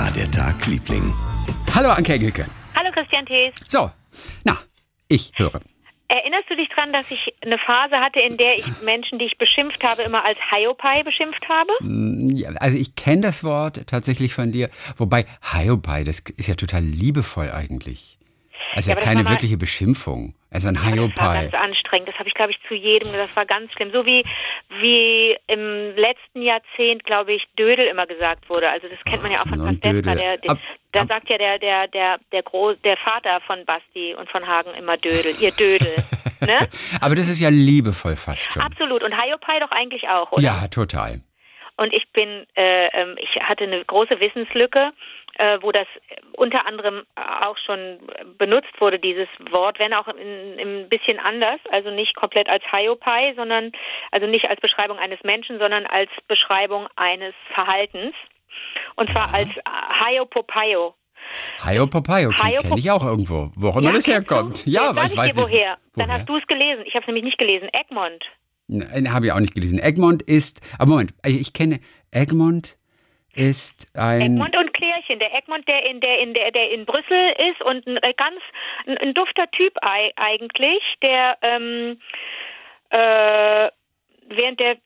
war der Tag, Liebling? Hallo Anke Engelke. Hallo Christian Thees. So, na, ich höre. Erinnerst du dich dran, dass ich eine Phase hatte, in der ich Menschen, die ich beschimpft habe, immer als Hiopai beschimpft habe? Ja, also ich kenne das Wort tatsächlich von dir, wobei Hiopai, das ist ja total liebevoll eigentlich. Also Ja, ja, keine wirkliche Beschimpfung. Also ein Das war ganz anstrengend. Das habe ich, glaube ich, zu jedem. Das war ganz schlimm. So wie, wie im letzten Jahrzehnt, glaube ich, Dödel immer gesagt wurde. Also das kennt man ja Ach, auch von. Dödel. Der, der, Ab- da ab- sagt ja der, der, der, der, Groß, der Vater von Basti und von Hagen immer Dödel. Ihr Dödel. ne? Aber das ist ja liebevoll fast schon. Absolut. Und Hiopai doch eigentlich auch, oder? Ja, total. Und ich bin, äh, ähm, ich hatte eine große Wissenslücke, äh, wo das unter anderem auch schon benutzt wurde, dieses Wort, wenn auch in, in ein bisschen anders, also nicht komplett als Hiopai, sondern also nicht als Beschreibung eines Menschen, sondern als Beschreibung eines Verhaltens. Und zwar als äh, Hiopopaio. Hiopai, okay, Hiopo- kenne ich auch irgendwo. Wo auch immer das kennst du? herkommt. Ja, aber Sag ich weiß dir nicht. woher. Dann woher. hast du es gelesen. Ich habe es nämlich nicht gelesen. Egmont. Habe ich auch nicht gelesen. Egmont ist, aber Moment, ich kenne, Egmont ist ein... Egmont und Klärchen. Der Egmont, der in der in der der in Brüssel ist und ein äh, ganz ein, ein dufter Typ ei- eigentlich, der ähm, äh, während der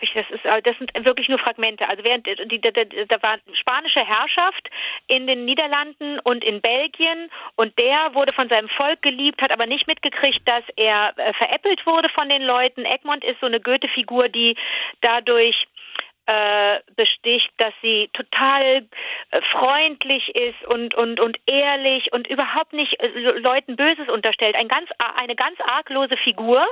ich, das ist äh, das sind wirklich nur Fragmente. Also während die, die, die, da war spanische Herrschaft in den Niederlanden und in Belgien und der wurde von seinem Volk geliebt, hat aber nicht mitgekriegt, dass er äh, veräppelt wurde von den Leuten. Egmont ist so eine Goethe-Figur, die dadurch äh, besticht, dass sie total äh, freundlich ist und, und, und ehrlich und überhaupt nicht äh, Leuten Böses unterstellt. Ein ganz, eine ganz arglose Figur.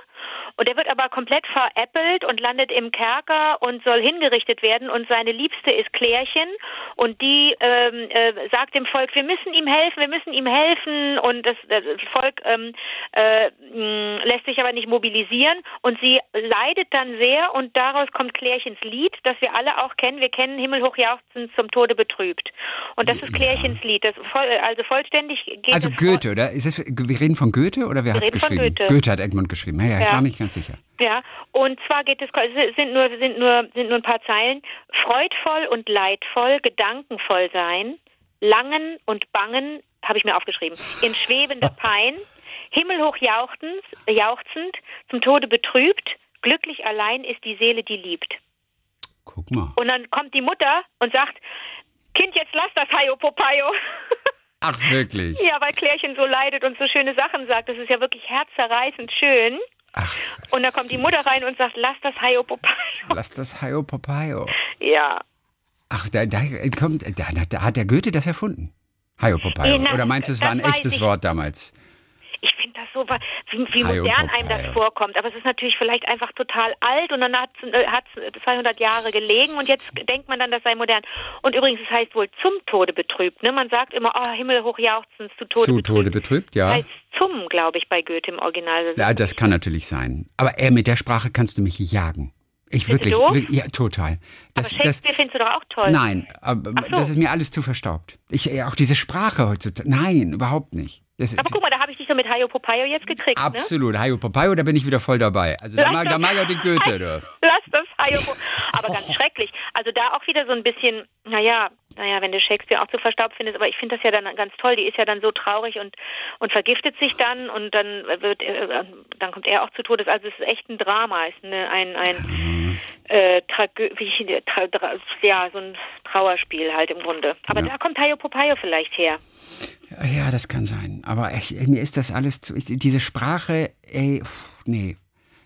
Und er wird aber komplett veräppelt und landet im Kerker und soll hingerichtet werden. Und seine Liebste ist Klärchen. Und die ähm, äh, sagt dem Volk, wir müssen ihm helfen, wir müssen ihm helfen. Und das, das Volk ähm, äh, lässt sich aber nicht mobilisieren. Und sie leidet dann sehr. Und daraus kommt Klärchens Lied, das wir alle auch kennen. Wir kennen Himmelhoch jauchzend zum Tode betrübt. Und das ist Klärchens Lied. Das voll, also vollständig geht Also es Goethe, oder? Ist das, wir reden von Goethe oder wer Wir hat es geschrieben? Goethe. hat Egmont geschrieben. Ja, ja, ich Ja. war mich ganz sicher. Ja, und zwar geht es es sind nur sind nur sind nur ein paar Zeilen. Freudvoll und leidvoll, gedankenvoll sein, langen und bangen, habe ich mir aufgeschrieben. In schwebender Pein, himmelhoch jauchzend, jauchzend, zum Tode betrübt, glücklich allein ist die Seele, die liebt. Guck mal. Und dann kommt die Mutter und sagt, Kind, jetzt lass das Hayo Popayo. Ach, wirklich? ja, weil Klärchen so leidet und so schöne Sachen sagt. Das ist ja wirklich herzerreißend schön. Ach, Und da kommt die. Mutter rein und sagt, lass das Hayo Popayo. Lass das Hayo Papayo. Ja. Ach, da, da, kommt, da, da hat der Goethe das erfunden. Hayo Papayo. Nee, Oder meinst du, es war ein echtes. Wort damals? Das so, wie, wie modern einem das vorkommt. Aber es ist natürlich vielleicht einfach total alt und dann hat es 200 Jahre gelegen und jetzt denkt man dann, das sei modern. Und übrigens, es heißt wohl zum Tode betrübt. Ne? Man sagt immer, oh, himmelhoch jauchzend, zu Tode Zu betrübt. Tode betrübt, ja. Heißt zum, glaube ich, bei Goethe im Original. Ja, das kann natürlich sein. Aber äh, mit der Sprache kannst du mich jagen. Ich wirklich, wirklich, ja, total. aber Das, das, Shakespeare findest du doch auch toll. nein, aber so. das ist mir alles zu verstaubt. Ich, äh, auch diese Sprache heutzutage, nein, überhaupt nicht. Das, Aber guck mal, da habe ich dich so mit Hayo Popayo jetzt gekriegt. Ne? absolut, Hayo Papayo, da bin ich wieder voll dabei. Also da Lass mag, da mag auch den Goethe. Du. Lass das Hayo Aber ganz schrecklich. Also da auch wieder so ein bisschen, naja, naja, wenn du Shakespeare auch zu verstaubt findest, aber ich finde das ja dann ganz toll. Die ist ja dann so traurig und, und vergiftet sich dann und dann wird äh, dann kommt er auch zu Todes. Also es ist echt ein Drama, es ist eine, ein, ein äh, Tragö ja, so ein Trauerspiel halt im Grunde. Aber Ja. da kommt Hayo Popayo vielleicht her. Ja, das kann sein. Aber echt, mir ist das alles zu. ich- Diese Sprache, ey, pff, nee.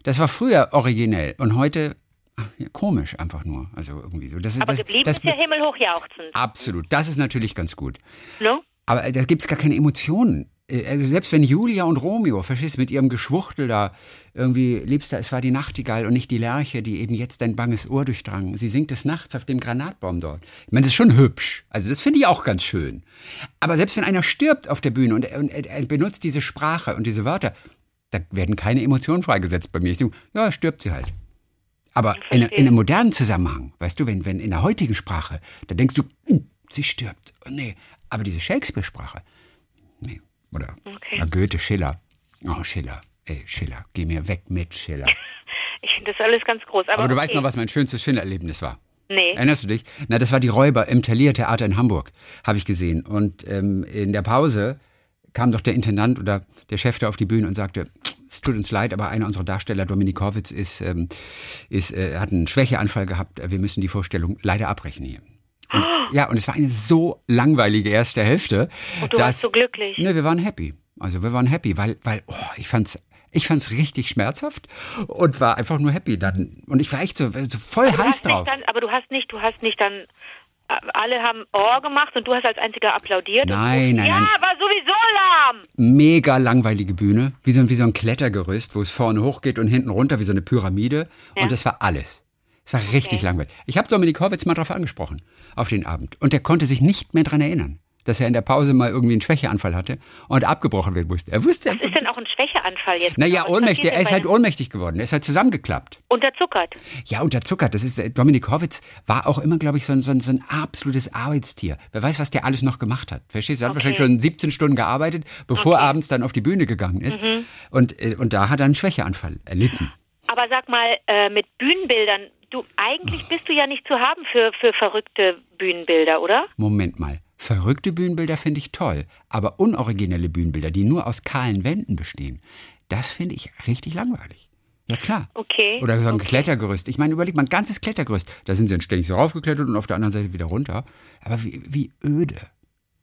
Das war früher originell und heute ach, ja, komisch einfach nur. Also irgendwie so. Das, Aber das, geblieben das, ist ja himmelhoch jauchzend. Absolut. Das ist natürlich ganz gut. Ne? Aber da gibt es gar keine Emotionen. Äh, Also selbst wenn Julia und Romeo, verstehst du, mit ihrem Geschwuchtel da irgendwie, Liebster, es war die Nachtigall und nicht die Lerche, die eben jetzt dein banges Ohr durchdrang. Sie singt des Nachts auf dem Granatbaum dort. Ich meine, das ist schon hübsch. Also das finde ich auch ganz schön. Aber selbst wenn einer stirbt auf der Bühne und, und er benutzt diese Sprache und diese Wörter, da werden keine Emotionen freigesetzt bei mir. Ich denke, ja, stirbt sie halt. Aber in, in einem modernen Zusammenhang, weißt du, wenn, wenn in der heutigen Sprache, da denkst du, uh, sie stirbt. Oh, nee. Aber diese Shakespeare-Sprache. Oder Okay. ja, Goethe, Schiller. Oh, Schiller. Ey, Schiller, geh mir weg mit Schiller. Ich finde das alles ganz groß. Aber, Aber du weißt okay. noch, was mein schönstes Schiller-Erlebnis war. Nee. Erinnerst du dich? Na, das war die Räuber im Thalia Theater in Hamburg, habe ich gesehen. Und ähm, in der Pause kam doch der Intendant oder der Chef da auf die Bühne und sagte, es tut uns leid, aber einer unserer Darsteller, Dominik Horwitz, ist, ähm, ist, äh, hat einen Schwächeanfall gehabt. Wir müssen die Vorstellung leider abbrechen hier. Und, ja, und es war eine so langweilige erste Hälfte. Und du dass, warst so glücklich. Ne, wir waren happy. Also wir waren happy, weil, weil oh, ich fand's ich fand's richtig schmerzhaft und war einfach nur happy dann. Und ich war echt so, so voll Du heiß drauf. Dann, aber du hast nicht, du hast nicht dann. äh, Alle haben Ohr gemacht und du hast als einziger applaudiert. Nein, nein, ja, nein. war sowieso lahm. Mega langweilige Bühne, wie so, ein- wie so ein Klettergerüst, wo es vorne hochgeht und hinten runter, wie so eine Pyramide. Ja. Und das war alles. Es war richtig Okay. langweilig. Ich habe Dominik Horwitz mal drauf angesprochen, auf den Abend. Und der konnte sich nicht mehr dran erinnern, dass er in der Pause mal irgendwie einen Schwächeanfall hatte und abgebrochen werden musste. Er wusste Was ist denn auch ein Schwächeanfall jetzt? Naja, Was ohnmächtig. Er ist halt ohnmächtig geworden. Er ist halt zusammengeklappt. Unterzuckert. Ja, unterzuckert. Das ist, äh, Dominik Horwitz war auch immer, glaube ich, so ein, so, ein, so ein absolutes Arbeitstier. Wer weiß, was der alles noch gemacht hat. Verstehst du? Er hat Okay. wahrscheinlich schon 17 Stunden gearbeitet, bevor abends dann auf die Bühne gegangen ist. Mhm. Und, äh, und da hat er einen Schwächeanfall erlitten. Aber sag mal, äh, mit Bühnenbildern, du eigentlich bist du ja nicht zu haben für, für verrückte Bühnenbilder, oder? Moment mal. Verrückte Bühnenbilder finde ich toll, aber unoriginelle Bühnenbilder, die nur aus kahlen Wänden bestehen, das finde ich richtig langweilig. Ja, klar. Okay. Oder so ein okay. Klettergerüst. Ich meine, überleg mal, ein ganzes Klettergerüst. Da sind sie dann ständig so raufgeklettert und auf der anderen Seite wieder runter. Aber wie, wie öde.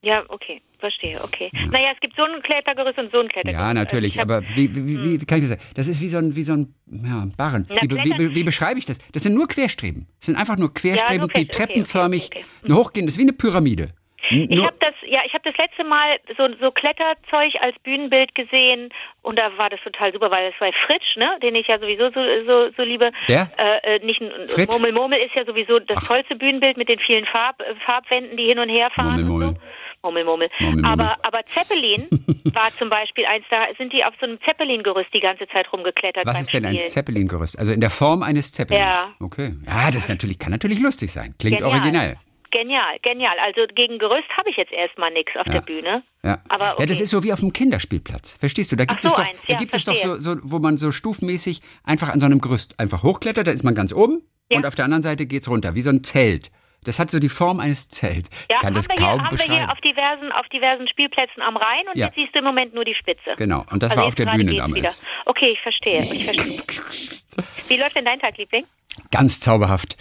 Ja, okay, verstehe, okay. Naja, es gibt so ein Klettergerüst und so ein Klettergerüst. Ja, natürlich. Ich hab- aber wie, wie, wie, wie kann ich das sagen? Das ist wie so ein, wie so ein ja, Barren. Na, Wie, beschreibe ich das? Das sind nur Querstreben. Das sind einfach nur Querstreben, nur die Querstreben. Okay, treppenförmig okay, okay, hochgehen. Das ist wie eine Pyramide. Ich habe das, ja, ich habe das letzte Mal so, so Kletterzeug als Bühnenbild gesehen und da war das total super, weil das war Fritsch, ne, den ich ja sowieso so, so, so liebe. Wer? Äh, äh, nicht ein Fritsch? Murmel Murmel ist ja sowieso das Ach. tollste Bühnenbild mit den vielen Farb, Farbwänden, die hin und her fahren. Murmel, und Murmel. So. Murmel, Murmel. Murmel, Murmel. Aber, aber Zeppelin war zum Beispiel eins, da sind die auf so einem Zeppelin-Gerüst die ganze Zeit rumgeklettert Was ist denn ein Spielen. Zeppelin-Gerüst? Also in der Form eines Zeppelins. Ja. Okay. Ja, das ist natürlich, kann natürlich lustig sein. Klingt Genial. originell. Genial, genial. Also gegen Gerüst habe ich jetzt erstmal nichts auf der Bühne. Ja. Aber ja, das okay. ist so wie auf einem Kinderspielplatz. Verstehst du? Da gibt so es doch, eins, da ja, gibt es doch so, so, wo man so stufenmäßig einfach an so einem Gerüst einfach hochklettert, da ist man ganz oben Ja. und auf der anderen Seite geht's runter, wie so ein Zelt. Das hat so die Form eines Zelts. Ja, ich kann das wir hier, kaum haben wir beschreiben. hier auf diversen, auf diversen Spielplätzen am Rhein und Ja. jetzt siehst du im Moment nur die Spitze. Genau, und das Also war auf der Bühne damals. Wieder. Okay, ich verstehe, ich verstehe. Wie läuft denn dein Tag, Liebling? Ganz zauberhaft.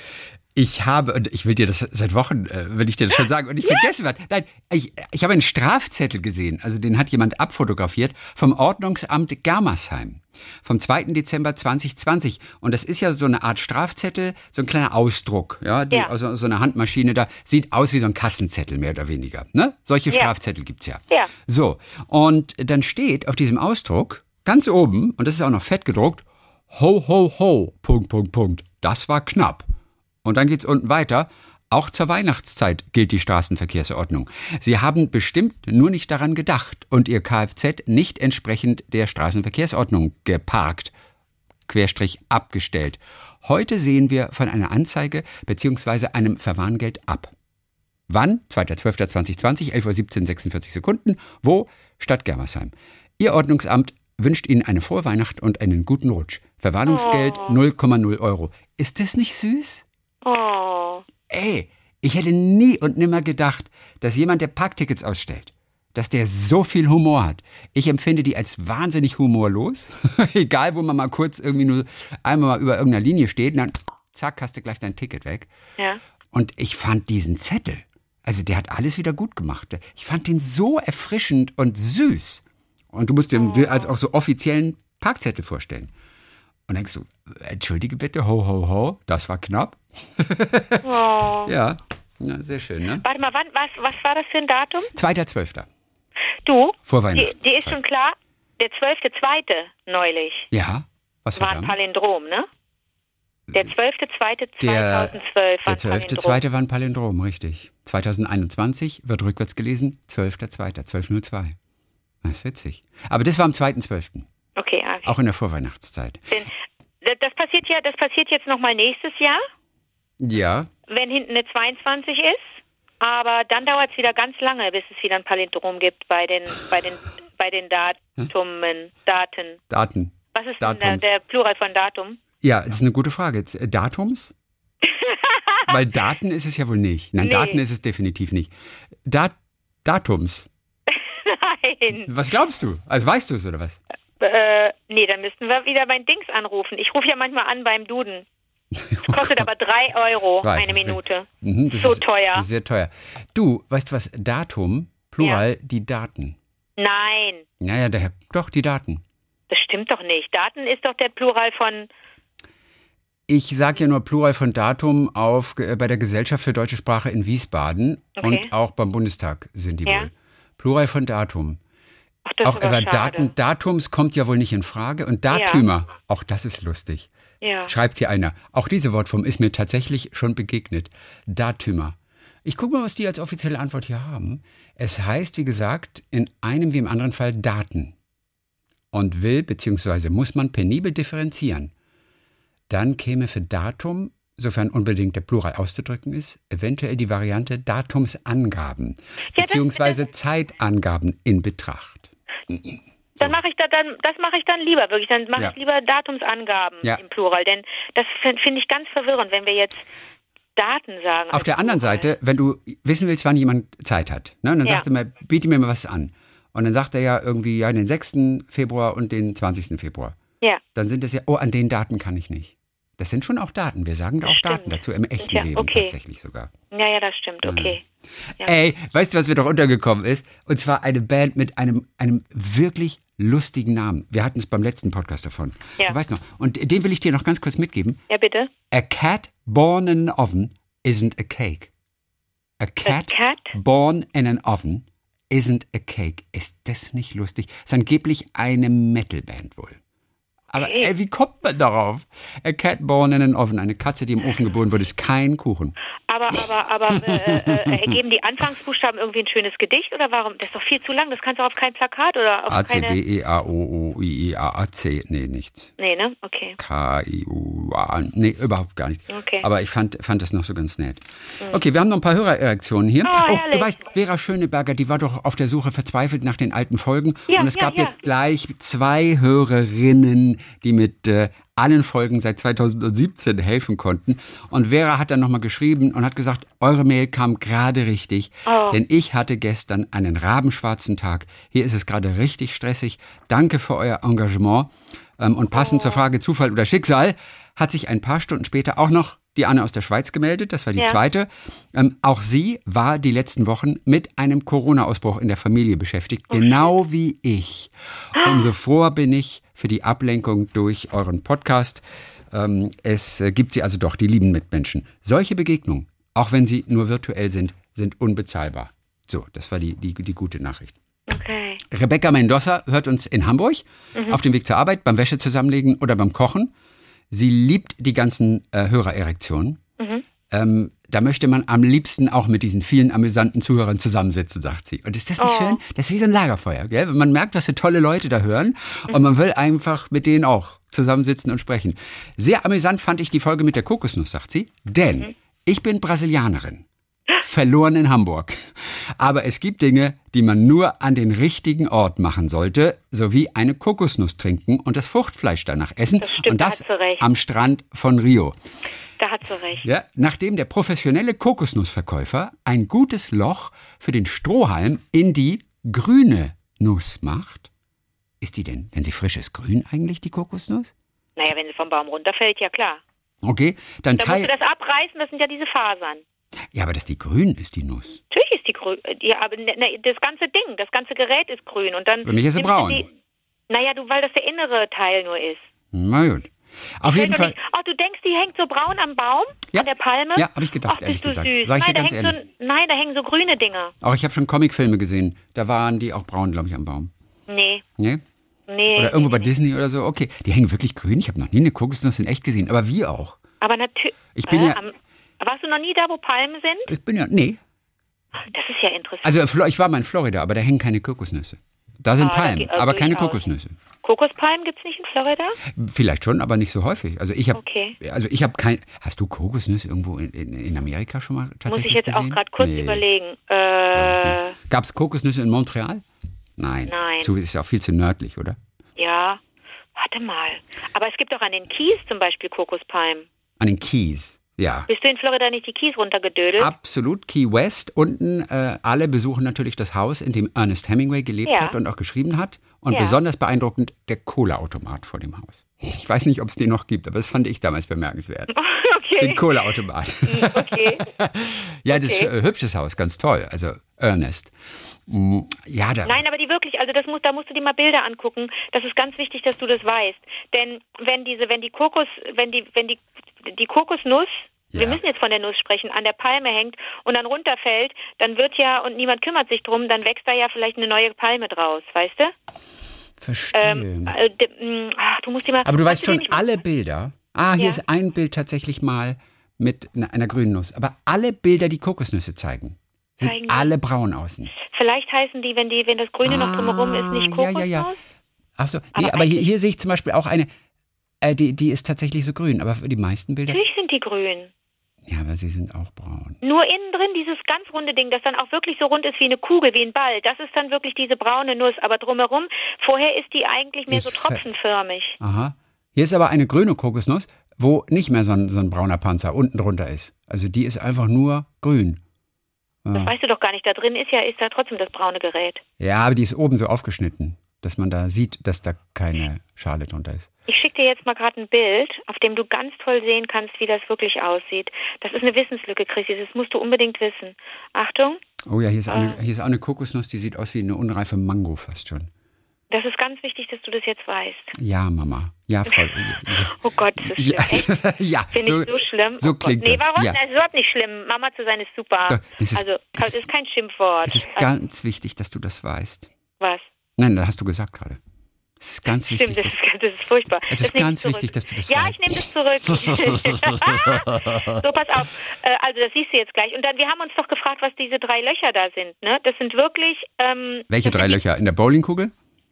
Ich habe, und ich will dir das seit Wochen, äh, will ich dir das schon sagen, und ich vergesse was. Nein, ich, ich habe einen Strafzettel gesehen, also den hat jemand abfotografiert, vom Ordnungsamt Germersheim. Vom 2. Dezember 2020. Und das ist ja so eine Art Strafzettel, so ein kleiner Ausdruck, ja, die, Ja. also so eine Handmaschine da, sieht aus wie so ein Kassenzettel, mehr oder weniger. Ne? Solche Ja. Strafzettel gibt's ja. Ja. So, und dann steht auf diesem Ausdruck ganz oben, und das ist auch noch fett gedruckt, ho, ho, ho, Punkt, Punkt, Punkt. Das war knapp. Und dann geht's unten weiter. Auch zur Weihnachtszeit gilt die Straßenverkehrsordnung. Sie haben bestimmt nur nicht daran gedacht und Ihr Kfz nicht entsprechend der Straßenverkehrsordnung geparkt, Querstrich abgestellt. Heute sehen wir von einer Anzeige bzw. einem Verwarngeld ab. Wann? 2.12.2020, 11.17 Uhr 46 Sekunden. Wo? Stadt Germersheim. Ihr Ordnungsamt wünscht Ihnen eine frohe Weihnacht und einen guten Rutsch. Verwarnungsgeld 0,0 Euro. Ist das nicht süß? Oh. Ey, ich hätte nie und nimmer gedacht, dass jemand, der Parktickets ausstellt, dass der so viel Humor hat. Ich empfinde die als wahnsinnig humorlos. Egal, wo man mal kurz irgendwie nur einmal mal über irgendeiner Linie steht, und dann zack, hast du gleich dein Ticket weg. Ja. Und ich fand diesen Zettel, also der hat alles wieder gut gemacht. Ich fand den so erfrischend und süß. Und du musst dir den als auch so offiziellen Parkzettel vorstellen. Und denkst du, entschuldige bitte, ho, ho, ho, das war knapp. Oh. Ja, ja sehr schön, ne? Warte mal, wann, was, was war das für ein Datum? 2.12. Du? Vor Die, Weihnachten. die ist schon klar. Der 12.2. neulich Ja, was war war ein? Palindrom, ne? Der 12.2.2012 Der, war ein der Palindrom. 12.2. war ein Palindrom, richtig. 2021 wird rückwärts gelesen, 12.2., 1202. Das ist witzig. Aber das war am 2.12., Okay, ah, auch in der Vorweihnachtszeit. das- das passiert ja, das passiert jetzt nochmal nächstes Jahr, Ja, wenn hinten eine 22 ist. Aber dann dauert es wieder ganz lange, bis es wieder ein Palindrom gibt bei den, bei den, bei den Datumen, Daten. Daten. Was ist denn der, Datums. der Plural von Datum? Ja, das ist eine gute Frage. Äh, Datums? Weil Daten ist es ja wohl nicht. Nein, Nee. Daten ist es definitiv nicht. Dat Datums. Nein. Was glaubst du? Also weißt du es oder was? Äh, nee, dann müssten wir wieder mein Dings anrufen. Ich rufe ja manchmal an beim Duden. Das kostet aber drei Euro weiß, eine Minute. Mhm, So ist, teuer. Das ist sehr teuer. Du, weißt du was? Datum, Plural, die Daten. Nein, Naja, daher, doch, die Daten. das stimmt doch nicht. Daten ist doch der Plural von. Ich sage ja nur Plural von Datum auf, äh, bei der Gesellschaft für deutsche Sprache in Wiesbaden Okay. und auch beim Bundestag sind die Ja. wohl. Plural von Datum. Ach, auch aber schade. Daten, Datums kommt ja wohl nicht in Frage. Und Datümer, auch das ist lustig. Ja. Schreibt hier einer. Auch diese Wortform ist mir tatsächlich schon begegnet. Datümer. Ich gucke mal, was die als offizielle Antwort hier haben. Es heißt, wie gesagt, in einem wie im anderen Fall Daten. Und will bzw. muss man penibel differenzieren. Dann käme für Datum, sofern unbedingt der Plural auszudrücken ist, eventuell die Variante Datumsangaben Ja, bzw. Zeitangaben in Betracht. Dann mache ich da dann, das mache ich dann lieber wirklich. Dann mache Ja. ich lieber Datumsangaben Ja. im Plural, denn das fin- finde ich ganz verwirrend, wenn wir jetzt Daten sagen. Auf der anderen Plural. Seite, wenn du wissen willst, wann jemand Zeit hat, ne? und dann Ja. sagt er mal, biete mir mal was an. Und dann sagt er ja irgendwie, ja, den 6. Februar und den 20. Februar. Ja. Dann sind es ja, oh, an den Daten kann ich nicht. Das sind schon auch Daten. Wir sagen auch Stimmt. Daten dazu, im echten Ja, Leben okay. tatsächlich sogar. Ja, ja, das stimmt. Okay. Ja. Ey, weißt du, was mir doch untergekommen ist? Und zwar eine Band mit einem, einem wirklich lustigen Namen. Wir hatten es beim letzten Podcast davon. Ja. Du weißt noch. Und den will ich dir noch ganz kurz mitgeben. Ja, bitte. A cat born in an oven isn't a cake. A cat, cat? born in an oven isn't a cake. Ist das nicht lustig? Ist angeblich eine Metalband wohl. Aber ey, wie kommt man darauf? A cat born in an oven, eine Katze, die im Ofen geboren wurde, ist kein Kuchen. Aber, aber, aber äh, äh, ergeben die Anfangsbuchstaben irgendwie ein schönes Gedicht oder warum? Das ist doch viel zu lang. Das kannst du auf kein Plakat oder auf A, C. B, E, A, O, O, I, E, A, A, C. Nee, nichts. Nee, ne? Okay. K, I, U, A. Nee, überhaupt gar nichts. Okay. Aber ich fand, fand das noch so ganz nett. Okay, wir haben noch ein paar Hörerreaktionen hier. Ah, oh, du weißt, Vera Schöneberger, die war doch auf der Suche verzweifelt nach den alten Folgen. Ja, und es ja, gab ja. jetzt gleich zwei Hörerinnen, die mit äh, allen Folgen seit 2017 helfen konnten. Und Vera hat dann nochmal geschrieben und hat gesagt, eure Mail kam gerade richtig, Oh. denn ich hatte gestern einen rabenschwarzen Tag. Hier ist es gerade richtig stressig. Danke für euer Engagement. Ähm, und passend Oh. zur Frage Zufall oder Schicksal hat sich ein paar Stunden später auch noch die Anne aus der Schweiz gemeldet. Das war die Ja. zweite. Ähm, auch sie war die letzten Wochen mit einem Corona-Ausbruch in der Familie beschäftigt, Oh, genau wie ich. Umso froher bin ich für die Ablenkung durch euren Podcast. Ähm, es äh, gibt sie also doch, die lieben Mitmenschen. Solche Begegnungen, auch wenn sie nur virtuell sind, sind unbezahlbar. So, das war die, die, die gute Nachricht. Okay. Rebecca Mendoza hört uns in Hamburg auf dem Weg zur Arbeit, beim Wäsche zusammenlegen oder beim Kochen. Sie liebt die ganzen äh, Hörererektionen. Ähm, da möchte man am liebsten auch mit diesen vielen amüsanten Zuhörern zusammensitzen, sagt sie. Und ist das nicht Oh. schön? Das ist wie so ein Lagerfeuer. Gell? Man merkt, was für tolle Leute da hören und man will einfach mit denen auch zusammensitzen und sprechen. Sehr amüsant fand ich die Folge mit der Kokosnuss, sagt sie. Denn ich bin Brasilianerin verloren in Hamburg. Aber es gibt Dinge, die man nur an den richtigen Ort machen sollte, sowie eine Kokosnuss trinken und das Fruchtfleisch danach essen. Das stimmt, und da das am Strand von Rio. Da hat sie recht. Ja, nachdem der professionelle Kokosnussverkäufer ein gutes Loch für den Strohhalm in die grüne Nuss macht, ist die denn, wenn sie frisch ist, grün eigentlich, die Kokosnuss? Naja, wenn sie vom Baum runterfällt, ja klar. Okay, dann Da musst du teil. das abreißen, das sind ja diese Fasern. Ja, aber dass die grün ist, die Nuss. Natürlich ist die grün. Ja, aber ne, ne, das ganze Ding, das ganze Gerät ist grün. Und dann Für mich ist sie braun. Die, naja, du, weil das der innere Teil nur ist. Na gut. Auf jeden Fall. Oh, du denkst, die hängt so braun am Baum? Ja. An der Palme? Ja, hab ich gedacht, Ach, ehrlich bist du gesagt. süß. Sag ich nein, dir ganz ehrlich. So, nein, da hängen so grüne Dinger. Auch ich habe schon Comicfilme gesehen. Da waren die auch braun, glaube ich, am Baum. Nee, Nee? nee. Oder irgendwo bei. Disney oder so. Okay, die hängen wirklich grün. Ich habe noch nie eine Kokosnuss in echt gesehen. Aber wie auch? Aber natürlich. Ich bin ja- warst du noch nie da, wo Palmen sind? Ich bin ja. Nee. Das ist ja interessant. Also ich war mal in Florida, aber da hängen keine Kokosnüsse. Da sind Ah, Palmen, geht- aber keine durchaus. Kokosnüsse. Kokospalmen gibt es nicht in Florida? Vielleicht schon, aber nicht so häufig. Also ich habe, Okay. also ich habe kein. Hast du Kokosnüsse irgendwo in, in, in Amerika schon mal Muss tatsächlich ich jetzt gesehen? auch gerade kurz Nee, überlegen. Äh, Gab es Kokosnüsse in Montreal? Nein. Nein. Zu, ist ja auch viel zu nördlich, oder? ja, warte mal. Aber es gibt auch an den Kies zum Beispiel Kokospalmen. An den Keys. Ja. Bist du in Florida nicht die Keys runtergedödelt? Absolut, Key West. Unten äh, alle besuchen natürlich das Haus, in dem Ernest Hemingway gelebt Ja. hat und auch geschrieben hat. Und Ja. besonders beeindruckend der Kohleautomat vor dem Haus. Ich weiß nicht, ob es den noch gibt, aber das fand ich damals bemerkenswert. okay. Den Kohleautomat. okay. ja, das ist ein hübsches Haus, ganz toll. Also Ernest. Ja, da. Nein, aber die wirklich, also das muss, da musst du dir mal Bilder angucken. Das ist ganz wichtig, dass du das weißt. Denn wenn diese, wenn die Kokos, wenn die, wenn die, die Kokosnuss, Ja. wir müssen jetzt von der Nuss sprechen, an der Palme hängt und dann runterfällt, dann wird ja, und niemand kümmert sich drum, dann wächst da ja vielleicht eine neue Palme draus, weißt du? Verstehe. Ähm, äh, ach, du musst dir mal. aber du weißt schon alle Bilder. Ah, hier Ja. ist ein Bild tatsächlich mal mit einer grünen Nuss. Aber alle Bilder, die Kokosnüsse zeigen, sind Zeigen- alle braun außen. Vielleicht heißen die, wenn die, wenn das Grüne noch drumherum ist, nicht Ah, Kokosnuss. ja, ja, ja. Achso, nee, Aber aber hier, hier sehe ich zum Beispiel auch eine, äh, die, die ist tatsächlich so grün, aber die meisten Bilder, Natürlich sind die grün. ja, aber sie sind auch braun. Nur innen drin dieses ganz runde Ding, das dann auch wirklich so rund ist wie eine Kugel, wie ein Ball. Das ist dann wirklich diese braune Nuss. Aber drumherum, vorher ist die eigentlich mehr Ich so tropfenförmig. Aha. Hier ist aber eine grüne Kokosnuss, wo nicht mehr so ein, so ein brauner Panzer unten drunter ist. Also die ist einfach nur grün. Das weißt du doch gar nicht. Da drin ist ja, ist da trotzdem das braune Gerät. Ja, aber die ist oben so aufgeschnitten, dass man da sieht, dass da keine Schale drunter ist. Ich schicke dir jetzt mal gerade ein Bild, auf dem du ganz toll sehen kannst, wie das wirklich aussieht. Das ist eine Wissenslücke, Chrissy. Das musst du unbedingt wissen. Achtung, Oh ja, hier ist, Ah. eine, hier ist auch eine Kokosnuss, die sieht aus wie eine unreife Mango fast schon. Das ist ganz wichtig, dass du das jetzt weißt. Ja, Mama. Ja, voll. Ja, Oh Gott, das ist schlimm. Ja, ja Finde ich so schlimm. So oh Gott. klingt nee, das. warum? Ja. Das ist überhaupt nicht schlimm. Mama zu sein ist super. Doch, das ist- also, das das ist- kein Schimpfwort. Es ist Also, ganz wichtig, dass du das weißt. was? Nein, das hast du gesagt gerade. Es ist ganz Stimmt, wichtig. das dass- ist, das ist furchtbar. Es Das ist ganz wichtig, dass du das Ja, weißt. ich nehme das zurück. so, pass auf. Äh, Also, das siehst du jetzt gleich. Und dann, wir haben uns doch gefragt, was diese drei Löcher da sind. Ne? Das sind wirklich. Ähm, Welche das drei Löcher? In der Bowlingkugel?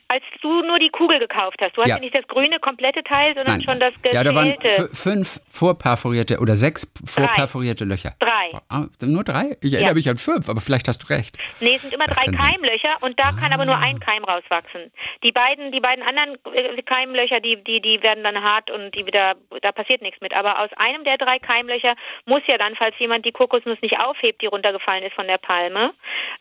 Als du nur die Kugel gekauft hast. Du hast Ja. ja nicht das grüne komplette Teil, sondern schon das Ja, da waren fünf vorperforierte oder sechs vorperforierte Löcher. Drei. Ah, nur drei? Ich erinnere Ja. mich an fünf, aber vielleicht hast du recht. Nee, es sind immer Das drei. Keimlöcher und da kann aber nur ein Keim rauswachsen. Die beiden, die beiden anderen äh, Keimlöcher, die, die, die werden dann hart und die wieder, da passiert nichts mit. Aber aus einem der drei Keimlöcher muss ja dann, falls jemand die Kokosnuss nicht aufhebt, die runtergefallen ist von der Palme,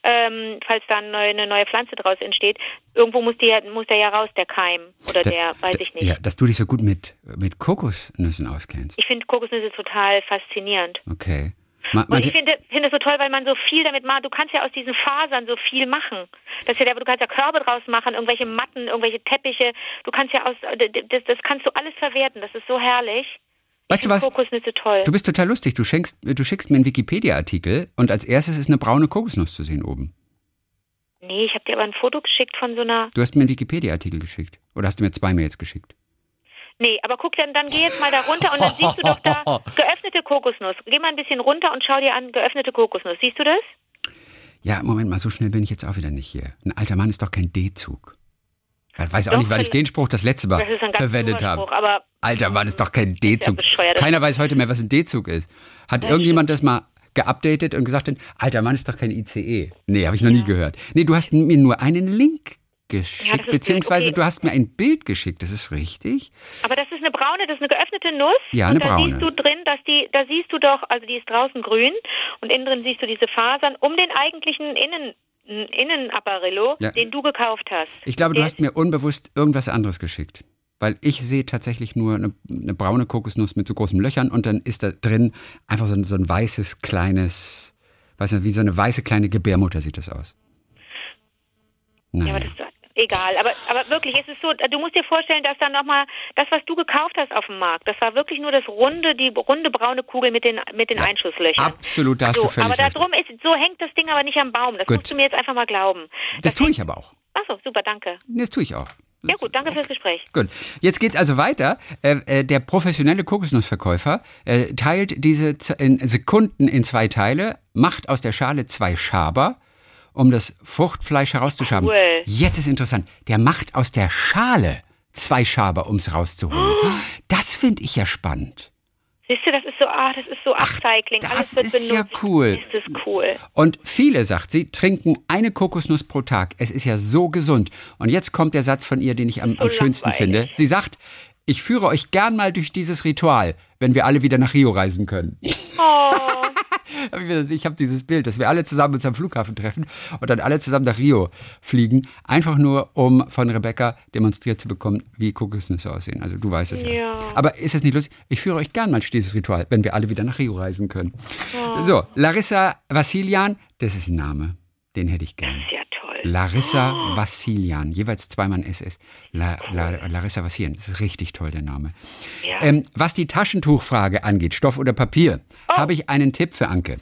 ähm, falls dann eine neue Pflanze draus entsteht, irgendwo muss, die, muss der ja raus, der Keim. Oder Da- der, weiß da- ich nicht. Ja, dass du dich so gut mit, mit Kokosnüssen auskennst. Ich finde Kokosnüsse total faszinierend. Okay. Ma- Und manche- ich finde finde es so toll, weil man so viel damit macht. Du kannst ja aus diesen Fasern so viel machen. Das ja der, du kannst ja Körbe draus machen, irgendwelche Matten, irgendwelche Teppiche. Du kannst ja aus, das, das kannst du alles verwerten. Das ist so herrlich. weißt du was? find Kokosnüsse toll. Du bist total lustig. Du, schenkst, du schickst mir einen Wikipedia-Artikel und als erstes ist eine braune Kokosnuss zu sehen oben. Nee, ich habe dir aber ein Foto geschickt von so einer. Du hast mir einen Wikipedia-Artikel geschickt. Oder hast du mir zwei Mails geschickt? Nee, aber guck dann, dann geh jetzt mal da runter und dann siehst du doch da geöffnete Kokosnuss. Geh mal ein bisschen runter und schau dir an geöffnete Kokosnuss. Siehst du das? Ja, Moment mal, so schnell bin ich jetzt auch wieder nicht hier. Ein alter Mann ist doch kein D-Zug. Ich weiß auch Doch, nicht, weil ich den Spruch das letzte Mal Das verwendet habe. Alter Mann ist doch kein D-Zug. Keiner weiß heute mehr, was ein D-Zug ist. Hat irgendjemand das mal geupdatet und gesagt, alter Mann ist doch kein ICE. Nee, habe ich noch nie gehört. Nee, du hast mir nur einen Link geschickt, Ja, beziehungsweise okay. du hast mir ein Bild geschickt, das ist richtig. Aber das ist eine braune, das ist eine geöffnete Nuss. Ja, und eine da braune. siehst du drin, dass die, da siehst du doch, also die ist draußen grün und innen drin siehst du diese Fasern um den eigentlichen Innen, Innenapparillo, Ja. den du gekauft hast. Ich glaube, du hast mir unbewusst irgendwas anderes geschickt. Weil ich sehe tatsächlich nur eine, eine braune Kokosnuss mit so großen Löchern und dann ist da drin einfach so ein, so ein weißes, kleines, weiß nicht, wie so eine weiße kleine Gebärmutter sieht das aus. Ja, Naja. aber das ist egal. Aber, aber wirklich, es ist so, du musst dir vorstellen, dass dann nochmal das, was du gekauft hast auf dem Markt, das war wirklich nur das runde, die runde braune Kugel mit den, mit den Einschusslöchern. Absolut, da hast so, du völlig aber darum ist, so hängt das Ding aber nicht am Baum. Das Gut. musst du mir jetzt einfach mal glauben. Das tue ich aber auch. Achso, super, danke. Das tue ich auch. Ja gut, danke fürs Gespräch. Gut, jetzt geht's also weiter. Äh, äh, der professionelle Kokosnussverkäufer äh, teilt diese in Sekunden in zwei Teile, macht aus der Schale zwei Schaber, um das Fruchtfleisch herauszuschaben. Cool. Jetzt ist interessant, der macht aus der Schale zwei Schaber, ums rauszuholen. Oh. Das finde ich ja spannend. Siehst du, das ist so, ah, das ist so Upcycling. das Alles wird ist benutzt. ja cool. Ist das cool. Und viele, sagt sie, trinken eine Kokosnuss pro Tag. Es ist ja so gesund. Und jetzt kommt der Satz von ihr, den ich am, So am schönsten langweilig. finde. Sie sagt, Ich führe euch gern mal durch dieses Ritual, wenn wir alle wieder nach Rio reisen können. Oh. Ich habe dieses Bild, dass wir alle zusammen uns am Flughafen treffen und dann alle zusammen nach Rio fliegen, einfach nur, um von Rebecca demonstriert zu bekommen, wie Kokosnüsse aussehen. Also du weißt es ja. Ja. Aber ist es nicht lustig? Ich führe euch gern mal dieses Ritual, wenn wir alle wieder nach Rio reisen können. So, Larissa Vassilian, das ist ein Name, den hätte ich gern. ist ja Larissa Vassilian, jeweils zweimal SS. La, La, Larissa Vassilian, das ist richtig toll, der Name. Ja. Ähm, was die Taschentuchfrage angeht, Stoff oder Papier, habe ich einen Tipp für Anke.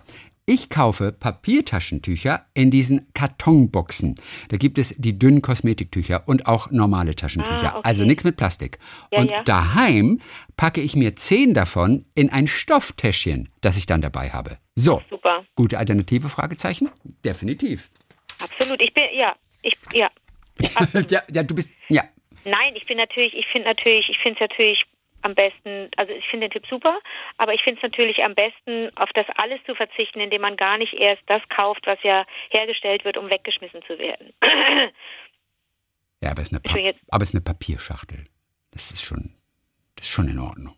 Ich kaufe Papiertaschentücher in diesen Kartonboxen. Da gibt es die dünnen Kosmetiktücher und auch normale Taschentücher. Ah, okay. Also nichts mit Plastik. Ja, und ja. daheim packe ich mir zehn davon in ein Stofftäschchen, das ich dann dabei habe. So, Super. gute Alternative? Fragezeichen? Definitiv. Absolut. Ich bin, ja, ich, ja. Ja, ja, du bist, ja. Nein, ich bin natürlich, ich finde natürlich, ich finde es natürlich am besten, also ich finde den Tipp super, aber ich finde es natürlich am besten, auf das alles zu verzichten, indem man gar nicht erst das kauft, was ja hergestellt wird, um weggeschmissen zu werden. Ja, aber es ist eine, Pa- aber es ist eine Papierschachtel. Das ist schon, das ist schon in Ordnung.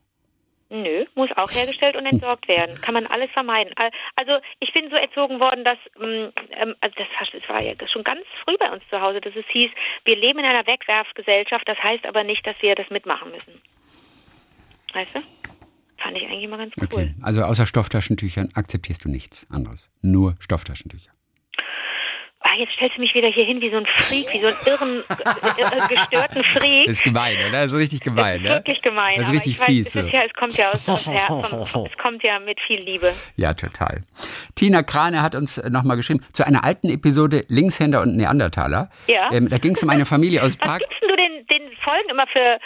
Nö, muss auch hergestellt und entsorgt werden. Kann man alles vermeiden. Al- Also ich bin so erzogen worden, dass ähm, ähm, also das war ja schon ganz früh bei uns zu Hause, dass es hieß, wir leben in einer Wegwerfgesellschaft. Das heißt aber nicht, dass wir das mitmachen müssen. Weißt du? Fand ich eigentlich immer ganz cool. Okay. Also außer Stofftaschentüchern akzeptierst du nichts anderes. Nur Stofftaschentücher. Ah, jetzt stellst du mich wieder hier hin wie so ein Freak, wie so einen irren, äh, äh, gestörten Freak. Das ist gemein, oder? Das ist richtig gemein, ist wirklich gemein. Das ist richtig ich weiß, fies. Es, ja, es kommt ja aus, aus Her vom, vom, es kommt ja mit viel Liebe. Ja, total. Tina Krane hat uns nochmal geschrieben zu einer alten Episode Linkshänder und Neandertaler. Ja. Ähm, da ging es um eine Familie aus Was Park. gibst denn du den, den Folgen immer für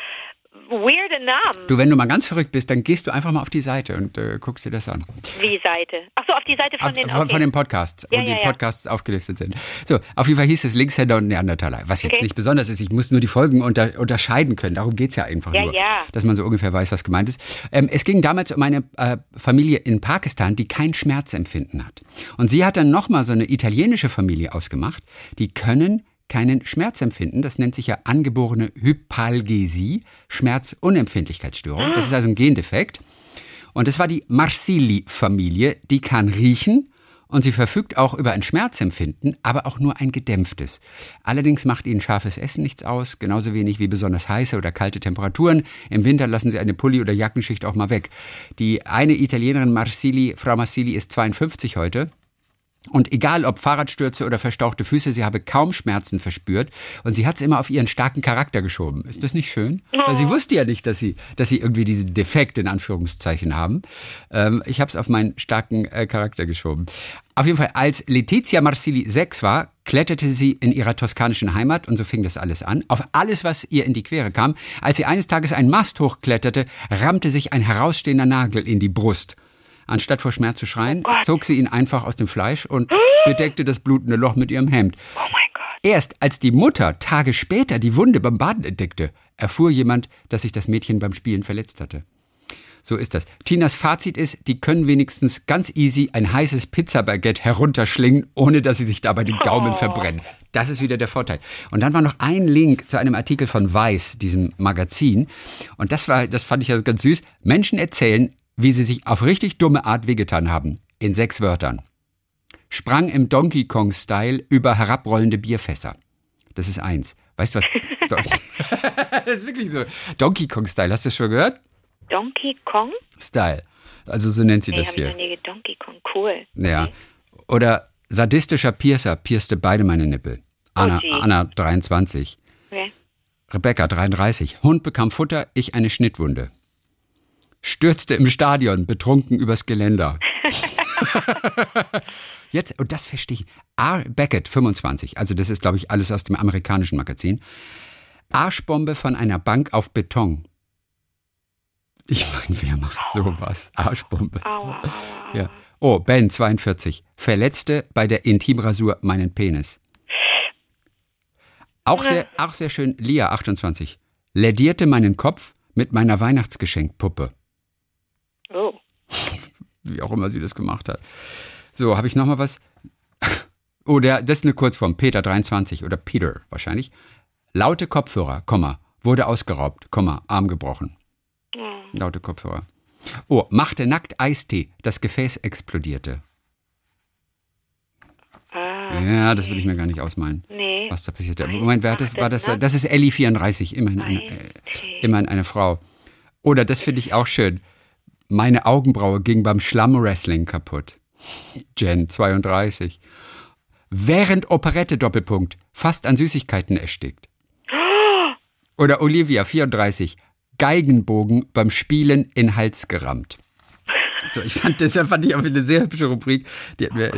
weirde Namen? Du, wenn du mal ganz verrückt bist, dann gehst du einfach mal auf die Seite und äh, guckst dir das an. Wie Seite? Ach so, auf die Seite von Auf, den okay. von den Podcasts, Ja, wo die ja, ja. Podcasts aufgelistet sind. So, auf jeden Fall hieß es Linkshänder und Neandertaler. Was jetzt Okay. nicht besonders ist, ich muss nur die Folgen unter, unterscheiden können. Darum geht's ja einfach Ja, nur. ja. Dass man so ungefähr weiß, was gemeint ist. Ähm, es ging damals um eine äh, Familie in Pakistan, die kein Schmerzempfinden hat. Und sie hat dann nochmal so eine italienische Familie ausgemacht. Die können keinen Schmerz empfinden. Das nennt sich ja angeborene Hypalgesie, Schmerzunempfindlichkeitsstörung. Das ist also ein Gendefekt. Und das war die Marsili-Familie, die kann riechen und sie verfügt auch über ein Schmerzempfinden, aber auch nur ein gedämpftes. Allerdings macht ihnen scharfes Essen nichts aus, genauso wenig wie besonders heiße oder kalte Temperaturen. Im Winter lassen sie eine Pulli- oder Jackenschicht auch mal weg. Die eine Italienerin Marsili, Frau Marsili, ist 52 heute. Und egal ob Fahrradstürze oder verstauchte Füße, sie habe kaum Schmerzen verspürt und sie hat es immer auf ihren starken Charakter geschoben. Ist das nicht schön? Weil sie wusste ja nicht, dass sie, dass sie irgendwie diesen Defekt in Anführungszeichen haben. Ähm, ich habe es auf meinen starken äh, Charakter geschoben. Auf jeden Fall, als Letizia Marsili sechs war, kletterte sie in ihrer toskanischen Heimat und so fing das alles an. Auf alles, was ihr in die Quere kam. Als sie eines Tages einen Mast hochkletterte, rammte sich ein herausstehender Nagel in die Brust. Anstatt vor Schmerz zu schreien, Gott. zog sie ihn einfach aus dem Fleisch und bedeckte das blutende Loch mit ihrem Hemd. Oh mein Gott. Erst als die Mutter Tage später die Wunde beim Baden entdeckte, erfuhr jemand, dass sich das Mädchen beim Spielen verletzt hatte. So ist das. Tinas Fazit ist, die können wenigstens ganz easy ein heißes Pizzabaguette herunterschlingen, ohne dass sie sich dabei den Gaumen Oh. verbrennen. Das ist wieder der Vorteil. Und dann war noch ein Link zu einem Artikel von Weiß, diesem Magazin. Und das war, das fand ich ja ganz süß. Menschen erzählen, wie sie sich auf richtig dumme Art wehgetan haben. In sechs Wörtern. Sprang im Donkey Kong-Style über herabrollende Bierfässer. Das ist eins. Weißt du was? das ist wirklich so. Donkey Kong-Style, hast du das schon gehört? Donkey Kong? Style. Also so nennt sie Nee, das habe ich hier. noch nie Donkey Kong, cool. Ja. Oder sadistischer Piercer pierste beide meine Nippel. Anna, Oh. Anna 23. Okay. Rebecca 33. Hund bekam Futter, ich eine Schnittwunde. Stürzte im Stadion, betrunken übers Geländer. Jetzt, und das verstehe ich. R. Beckett, 25. Also, das ist, glaube ich, alles aus dem amerikanischen Magazin. Arschbombe von einer Bank auf Beton. Ich meine, wer macht sowas? Arschbombe. Ja. Oh, Ben, 42. Verletzte bei der Intimrasur meinen Penis. Auch sehr, auch sehr schön, Lia, 28. Lädierte meinen Kopf mit meiner Weihnachtsgeschenkpuppe. Oh. Wie auch immer sie das gemacht hat. So, habe ich noch mal was? Oh, der, das ist eine Kurzform. Peter, 23 oder Peter wahrscheinlich. Laute Kopfhörer, Komma, Wurde ausgeraubt, Komma, Arm gebrochen. Oh. Laute Kopfhörer. Oh, machte nackt Eistee. Das Gefäß explodierte. Ah, Ja, das will ich mir gar nicht ausmalen. nee. Was da passierte. Nein, Moment, wer hat das? War das? Das ist Ellie 34, immerhin eine, äh, immerhin eine Frau. Oder das finde ich auch schön. Meine Augenbraue ging beim Schlamm-Wrestling kaputt. Jen 32. Während Operette Doppelpunkt fast an Süßigkeiten erstickt. Oder Olivia 34. Geigenbogen beim Spielen in Hals gerammt. So, ich fand, deshalb fand ich auch eine sehr hübsche Rubrik. Die hat mir,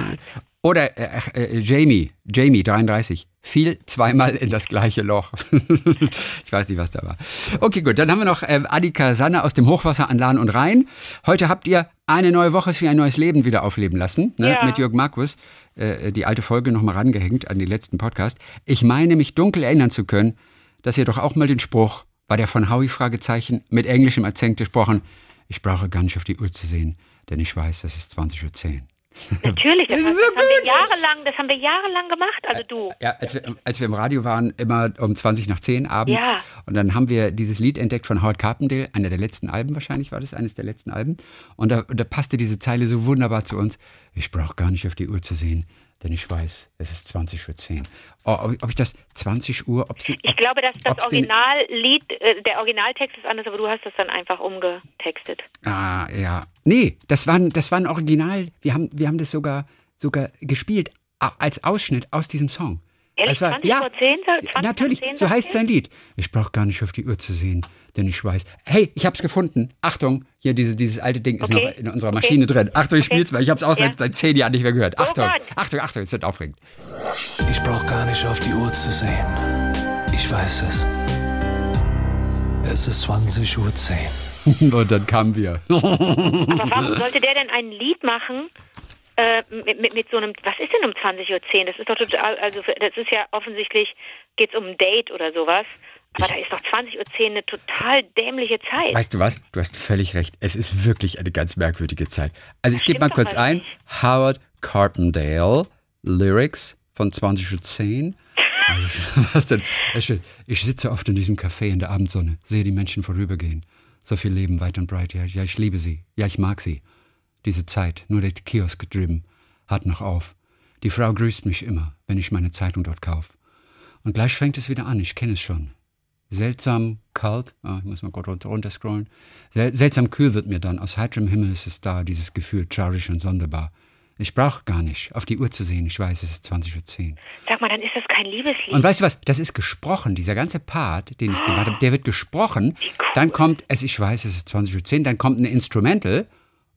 oder äh, äh, Jamie, Jamie 33, fiel zweimal in das gleiche Loch. ich weiß nicht, was da war. Okay, gut, dann haben wir noch äh, Annika Sanne aus dem Hochwasser an Lahn und Rhein. Heute habt ihr eine neue Woche ist wie ein neues Leben wieder aufleben lassen, ne? Ja. mit Jörg Markus. Äh, die alte Folge nochmal rangehängt an den letzten Podcast. Ich meine, mich dunkel erinnern zu können, dass ihr doch auch mal den Spruch, war der von Howie Fragezeichen, mit englischem Akzent gesprochen, ich brauche gar nicht auf die Uhr zu sehen, denn ich weiß, es ist 20.10 Uhr. Natürlich, das, Das das, ist so haben wir jahrelang, das haben wir jahrelang gemacht, also du. Ja, als wir, als wir im Radio waren, immer um 20 nach 10 abends. Ja. Und dann haben wir dieses Lied entdeckt von Howard Carpendale, einer der letzten Alben wahrscheinlich war das, eines der letzten Alben. Und da, da passte diese Zeile so wunderbar zu uns. Ich brauche gar nicht auf die Uhr zu sehen, denn ich weiß, es ist 20.10 Uhr. Oh, ob, ich- das 20 Uhr, ob sie, Ich glaube, dass das Originallied, äh, der Originaltext ist anders, aber du hast das dann einfach umgetextet. Ah, ja. Nee, das war, ein- das war ein Original. Wir haben, wir haben das sogar, sogar gespielt als Ausschnitt aus diesem Song. Ehrlich, Es war- 20 ja, vor 10? 20 vor Natürlich, 10 so heißt sein Lied. Ich brauche gar nicht auf die Uhr zu sehen, denn ich weiß. Hey, ich hab's gefunden. Achtung, hier diese, dieses alte Ding ist Okay. noch in unserer Okay. Maschine drin. Achtung, ich Okay. spiel's mal. Ich hab's auch seit, Ja. seit zehn Jahren nicht mehr gehört. Oh Achtung, Gott. Achtung, Achtung, es wird aufregend. Ich brauch gar nicht auf die Uhr zu sehen. Ich weiß es. Es ist 20.10 Uhr. Und dann kamen wir. Aber warum sollte der denn ein Lied machen äh, mit, mit, mit so einem, was ist denn um 20.10 Uhr? Das ist doch total, also das ist ja offensichtlich, geht es um ein Date oder sowas. Aber da ist doch 20.10 Uhr eine total dämliche Zeit. Weißt du was? Du hast völlig recht. Es ist wirklich eine ganz merkwürdige Zeit. Also ich gebe mal kurz ein. nicht. Howard Carpendale, Lyrics von 2010. Also, was denn? Ich sitze oft in diesem Café in der Abendsonne, sehe die Menschen vorübergehen. So viel Leben weit und breit. Ja, ja, ich liebe sie. Ja, ich mag sie. Diese Zeit, nur der Kiosk drüben, hat noch auf. Die Frau grüßt mich immer, wenn ich meine Zeitung dort kaufe. Und gleich fängt es wieder an, ich kenne es schon. Seltsam kalt, ah, ich muss mal kurz runter, runter scrollen. Sel seltsam kühl wird mir dann, aus heiterem Himmel ist es da, dieses Gefühl, traurig und sonderbar. Ich brauche gar nicht, auf die Uhr zu sehen, ich weiß, es ist 20.10 Uhr. Sag mal, dann ist das kein Liebeslied. Und weißt du was, das ist gesprochen, dieser ganze Part, den ich gemacht habe, der wird gesprochen, dann kommt es, ich weiß, es ist 20.10 Uhr, dann kommt ein Instrumental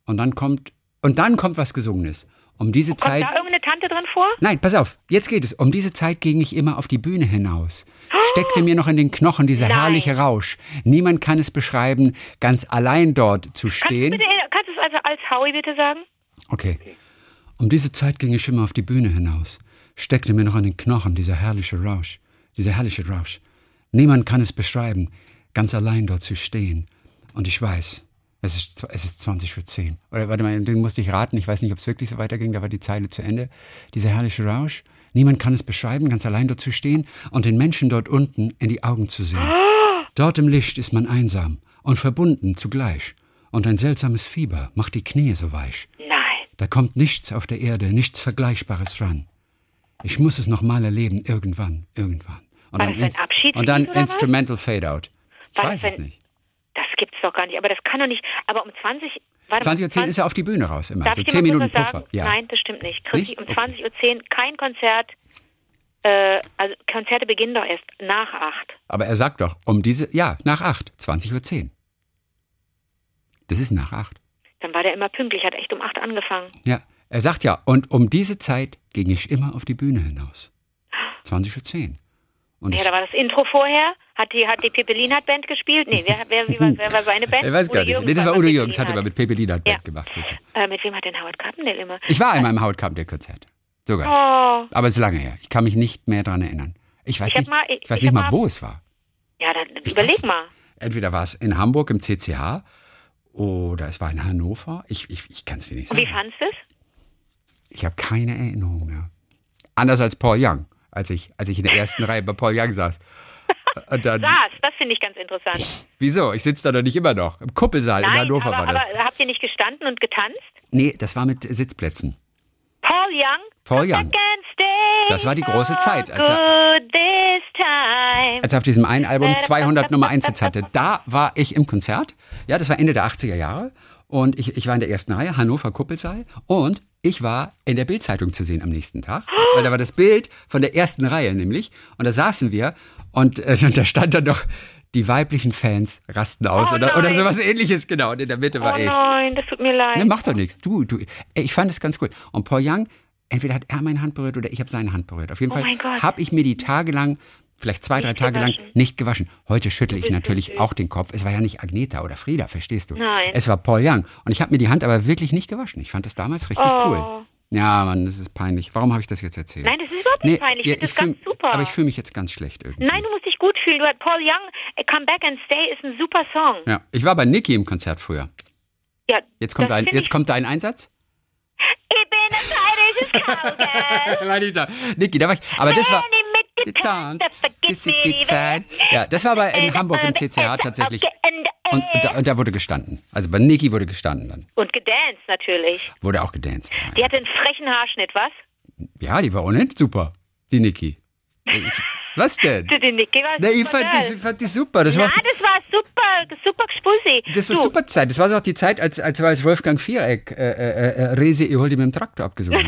und dann kommt, und dann kommt was Gesungenes. Um diese Kommt Zeit... da irgendeine Tante drin vor? Nein, pass auf, jetzt geht es. Um diese Zeit ging ich immer auf die Bühne hinaus. Steckte mir noch in den Knochen dieser Nein. herrliche Rausch. Niemand kann es beschreiben, ganz allein dort zu Kannst du, stehen. bitte, kannst du es also als Howie bitte sagen? Okay. Um diese Zeit ging ich immer auf die Bühne hinaus. Steckte mir noch in den Knochen dieser herrliche Rausch. Dieser herrliche Rausch. Niemand kann es beschreiben, ganz allein dort zu stehen. Und ich weiß, es ist, es ist 20 für 10. Oder warte mal, den musste ich raten. Ich weiß nicht, ob es wirklich so weiterging. Da war die Zeile zu Ende. Dieser herrliche Rausch. Niemand kann es beschreiben, ganz allein dort zu stehen und den Menschen dort unten in die Augen zu sehen. Dort im Licht ist man einsam und verbunden zugleich. Und ein seltsames Fieber macht die Knie so weich. Nein. Da kommt nichts auf der Erde, nichts Vergleichbares ran. Ich muss es noch mal erleben, irgendwann, irgendwann. Und War dann, das ein und dann? Instrumental Fade Out. Ich weiß es nicht. Doch gar nicht. Aber das kann doch nicht. Aber um 20. Warte mal, 20.10 Uhr ist er auf die Bühne raus immer. Darf so ich dir 10 mal Minuten Puffer. Ja. Nein, das stimmt nicht. Christi, um Okay. 20.10 Uhr kein Konzert. Äh, also Konzerte beginnen doch erst nach 8. Aber er sagt doch, um diese, ja, nach 8, 20.10 Uhr. Das ist nach 8. Dann war der immer pünktlich, hat echt um 8 angefangen. Ja, er sagt ja, und um diese Zeit ging ich immer auf die Bühne hinaus. 20.10 Uhr. Und Ja, da war das Intro vorher. Hat die, hat die Pippelinat Band gespielt? Nee, wer, wer, wie war, wer war seine Band? ich weiß gar Udo nicht. Jürgens Nee, das war Udo Jürgens, hat aber mit Pepelina Band Ja. gemacht. Äh, mit wem hat denn Howard Carpendale immer? Ich war einmal im Hautkampf-Konzert. Sogar. Oh, Aber es ist lange her. Ich kann mich nicht mehr daran erinnern. Ich weiß Ich nicht, mal- ich, ich- weiß ich nicht mal, wo es war. ja, dann Ich weiß überleg es mal. Entweder war es in Hamburg im CCH oder es war in Hannover. Ich, ich, ich kann es dir nicht Und wie sagen. fandst du es? Ich habe keine Erinnerung mehr. Anders als Paul Young, als ich, als ich in der ersten Reihe bei Paul Young saß. Und dann, Saß, das finde ich ganz interessant. wieso? Ich sitze da doch nicht immer noch. Im Kuppelsaal in Nein, Hannover aber, war das. aber habt ihr nicht gestanden und getanzt? Nee, das war mit Sitzplätzen. Paul Young? Paul Young. Das war die große Zeit, als er- als er auf diesem einen Album 200 Nummer 1 Hits hatte, da war ich im Konzert. Ja, das war Ende der 80er Jahre. Und ich, ich war in der ersten Reihe, Hannover Kuppelsaal. Und ich war in der Bildzeitung zu sehen am nächsten Tag. Weil da war das Bild von der ersten Reihe nämlich. Und da saßen wir und, äh, und da stand dann noch, die weiblichen Fans rasten aus Oh oder, oder sowas ähnliches. Genau, und in der Mitte oh war ich. nein, das tut mir leid. Ne, macht doch nichts. Du, du. Ich fand es ganz cool. Und Paul Young, entweder hat er meine Hand berührt oder ich habe seine Hand berührt. Auf jeden Oh Fall habe ich mir die Tage lang, vielleicht zwei, drei Nicht Tage lang, gewaschen. nicht gewaschen. Heute schüttle ich natürlich süß. auch den Kopf. Es war ja nicht Agneta oder Frieda, verstehst du? Nein. Es war Paul Young. Und ich habe mir die Hand aber wirklich nicht gewaschen. Ich fand das damals richtig Oh. cool. Ja, Mann, das ist peinlich. Warum habe ich das jetzt erzählt? Nein, das ist überhaupt nicht peinlich. Ich ja, finde das ganz super. Aber ich fühle mich jetzt ganz schlecht irgendwie. Nein, du musst dich gut fühlen. Du hast Paul Young, Come Back and Stay ist ein super Song. Ja, ich war bei Niki im Konzert früher. Ja, Jetzt kommt, ein, jetzt ich, kommt dein Einsatz. Ich bin ein bayerisches Cowgirl. Da. Niki, da war ich. Aber das war. Ich getanzt, das ist die Zeit. Ja, das war aber in Hamburg im CCH tatsächlich. Und, und, da, und da wurde gestanden. Also bei Niki wurde gestanden dann. Und gedanced natürlich. Wurde auch gedanced. Die hatte einen frechen Haarschnitt, was? Ja, die war ohnehin super. Die Niki. Ich- Was denn? Du, die Niki war Na, ich super fand die, fand die super. Das war, Na, die, das war super, super Spussi. das war du, super Zeit. Das war so auch die Zeit, als, als, als Wolfgang Viereck äh, äh, äh, Resi, ich hol die mit dem Traktor abgesungen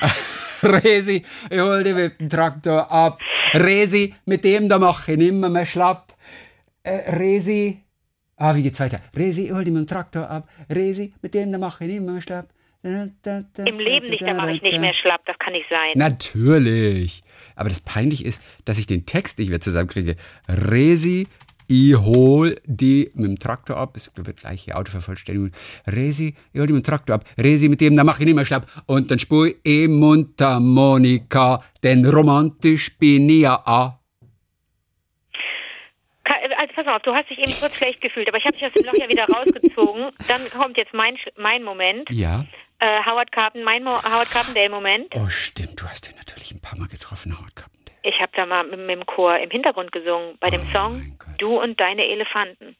hat. Resi, ich hol die mit dem Traktor ab. Resi, mit dem da mach ich nimmer mehr schlapp. Äh, Resi, ah, wie geht's weiter? Resi, ich hol die mit dem Traktor ab. Resi, mit dem da mach ich nimmer mehr schlapp. Im Leben nicht, da mache ich nicht mehr schlapp, das kann nicht sein. Natürlich. Aber das peinlich ist, dass ich den Text nicht mehr zusammenkriege. Resi, ich hol die mit dem Traktor ab. Es wird gleich hier Autovervollständigung. Resi, ich hol die mit dem Traktor ab. Resi, mit dem, da mach ich nicht mehr schlapp. Und dann spur ich e Mundharmonika, denn romantisch bin ich ja auch. Also pass auf, du hast dich eben kurz schlecht gefühlt, aber ich habe dich aus dem Loch ja wieder rausgezogen. Dann kommt jetzt mein, mein Moment. Ja. Äh, Howard Carpen, mein Mo Howard Carpendale-Moment. Oh, stimmt. Du hast den natürlich ein paar Mal getroffen, Howard Carpendale. Ich habe da mal mit, mit dem Chor im Hintergrund gesungen bei dem Oh Song. Du und deine Elefanten.